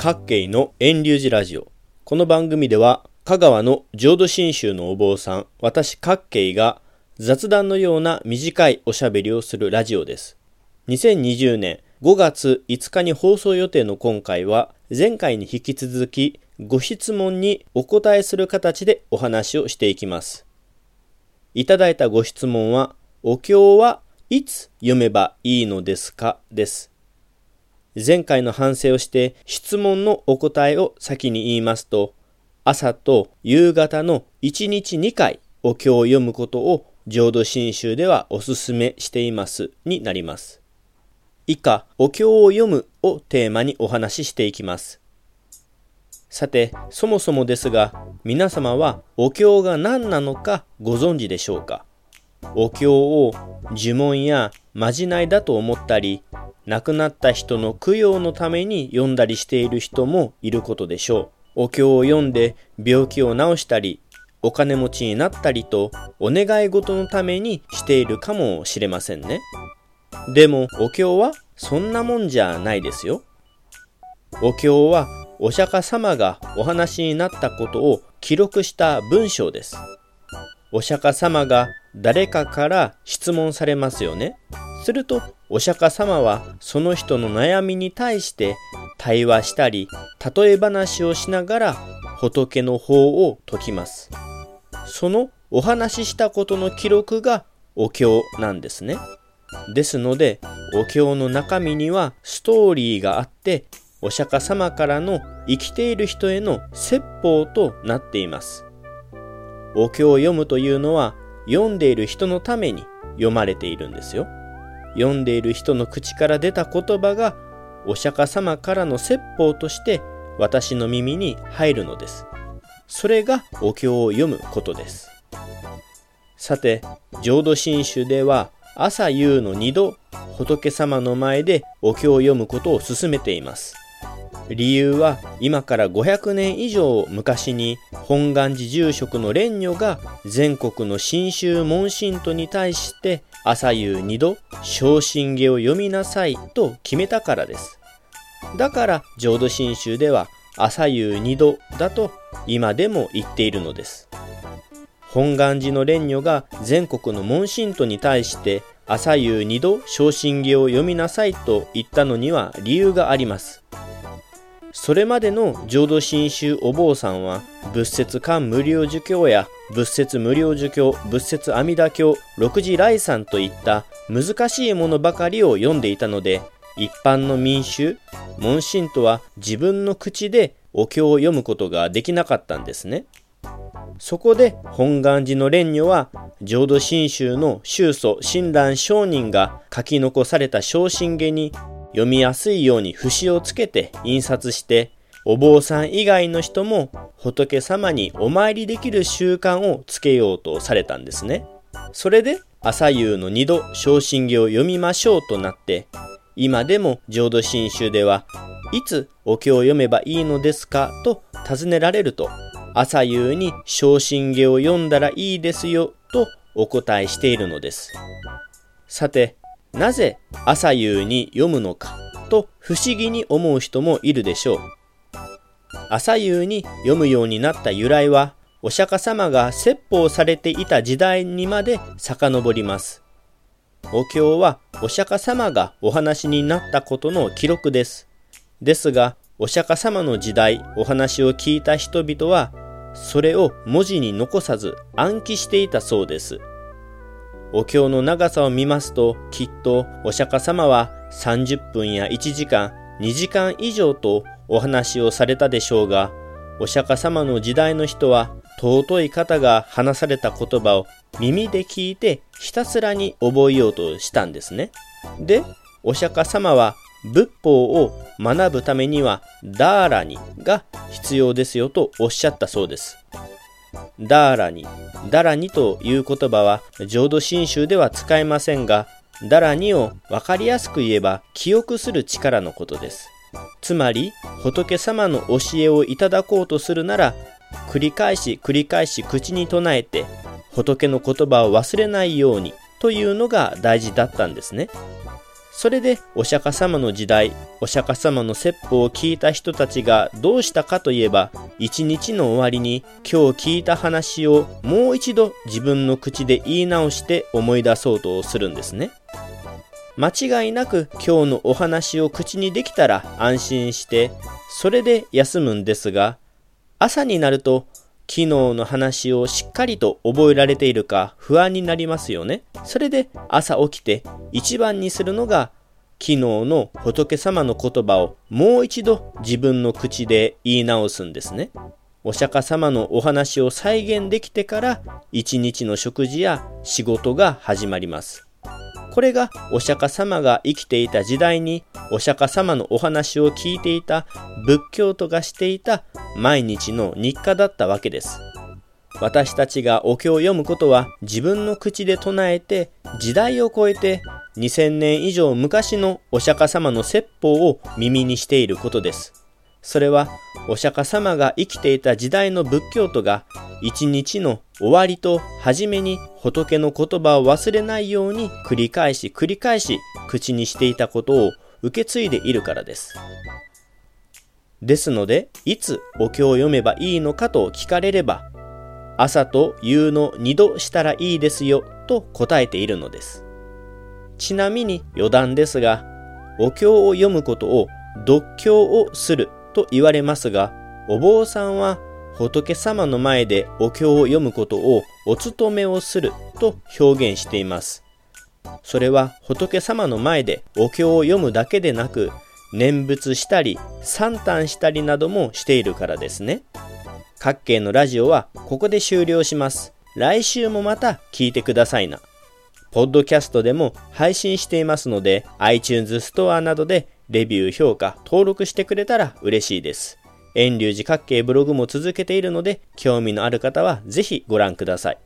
各系の遠流寺ラジオ。この番組では、香川の浄土真宗のお坊さん、私各系が雑談のような短いおしゃべりをするラジオです。2020年5月5日に放送予定の今回は、前回に引き続き、ご質問にお答えする形でお話をしていきます。いただいたご質問は、お経はいつ読めばいいのですか？です。前回の反省をして質問のお答えを先に言いますと、朝と夕方の1日2回お経を読むことを浄土真宗ではお勧めしていますになります。以下、お経を読むをテーマにお話ししていきます。さて、そもそもですが、皆様はお経が何なのかご存知でしょうか？お経を呪文やまじないだと思ったり、亡くなった人の供養のために読んだりしている人もいることでしょう。お経を読んで病気を治したり、お金持ちになったりとお願い事のためにしているかもしれませんね。でもお経はそんなもんじゃないですよ。お経はお釈迦様がお話になったことを記録した文章です。お釈迦様が誰かから質問されますよね。するとお釈迦様はその人の悩みに対して対話したり例え話をしながら仏の法を説きます。そのお話ししたことの記録がお経なんですね。ですのでお経の中身にはストーリーがあってお釈迦様からの生きている人への説法となっています。お経を読むというのは読んでいる人のために読まれているんですよ。読んでいる人の口から出た言葉がお釈迦様からの説法として私の耳に入るのです。それがお経を読むことです。さて、浄土真宗では朝夕の2度仏様の前でお経を読むことを勧めています。理由は今から500年以上昔に本願寺住職の蓮如が全国の新宗門信徒に対して朝夕2度昇進下を読みなさいと決めたからです。だから浄土真宗では朝夕2度だと今でも言っているのです。本願寺の蓮如が全国の門信徒に対して朝夕2度昇進下を読みなさいと言ったのには理由があります。それまでの浄土真宗お坊さんは仏説漢無料儒教や仏説無料儒教、仏説阿弥陀経、六次来山といった難しいものばかりを読んでいたので一般の民衆、門信とは自分の口でお経を読むことができなかったんですね。そこで本願寺の蓮如は浄土真宗の宗祖親鸞上人が書き残された昇進下に読みやすいように節をつけて印刷してお坊さん以外の人も仏様にお参りできる習慣をつけようとされたんですね。それで朝夕の二度昇進下を読みましょうとなって今でも浄土真宗ではいつお経を読めばいいのですかと尋ねられると朝夕に昇進下を読んだらいいですよとお答えしているのです。さて、なぜ朝夕に読むのかと不思議に思う人もいるでしょう。朝夕に読むようになった由来は、お釈迦様が説法されていた時代にまで遡ります。お経はお釈迦様がお話になったことの記録です。ですが、お釈迦様の時代お話を聞いた人々は、それを文字に残さず暗記していたそうです。お経の長さを見ますと、きっとお釈迦様は30分や1時間、2時間以上とお話をされたでしょうが、お釈迦様の時代の人は尊い方が話された言葉を耳で聞いてひたすらに覚えようとしたんですね。で、お釈迦様は仏法を学ぶためにはダーラニが必要ですよとおっしゃったそうです。ダーラニ、ダラニという言葉は浄土真宗では使えませんが、ダラニを分かりやすく言えば記憶する力のことです。つまり仏様の教えをいただこうとするなら繰り返し繰り返し口に唱えて仏の言葉を忘れないようにというのが大事だったんですね。それでお釈迦様の時代、お釈迦様の説法を聞いた人たちがどうしたかといえば、一日の終わりに今日聞いた話をもう一度自分の口で言い直して思い出そうとするんですね。間違いなく今日のお話を口にできたら安心して、それで休むんですが、朝になると昨日の話をしっかりと覚えられているか不安になりますよね。それで朝起きて一番にするのが昨日の仏様の言葉をもう一度自分の口で言い直すんですね。お釈迦様のお話を再現できてから一日の食事や仕事が始まります。これがお釈迦様が生きていた時代にお釈迦様のお話を聞いていた仏教徒がしていた毎日の日課だったわけです。私たちがお経を読むことは自分の口で唱えて時代を超えて2000年以上昔のお釈迦様の説法を耳にしていることです。それはお釈迦様が生きていた時代の仏教徒が一日の終わりと初めに仏の言葉を忘れないように繰り返し繰り返し口にしていたことを受け継いでいるからです。ですので、いつお経を読めばいいのかと聞かれれば、朝と夕の二度したらいいですよと答えているのです。ちなみに余談ですが、お経を読むことを読経をすると言われますが、お坊さんは仏様の前でお経を読むことをお勤めをすると表現しています。それは仏様の前でお経を読むだけでなく、念仏したり、三嘆したりなどもしているからですね。各県のラジオはここで終了します。来週もまた聞いてくださいな。ポッドキャストでも配信していますので、iTunes ストアなどでレビュー、評価、登録してくれたら嬉しいです。遠流寺各系ブログも続けているので、興味のある方はぜひご覧ください。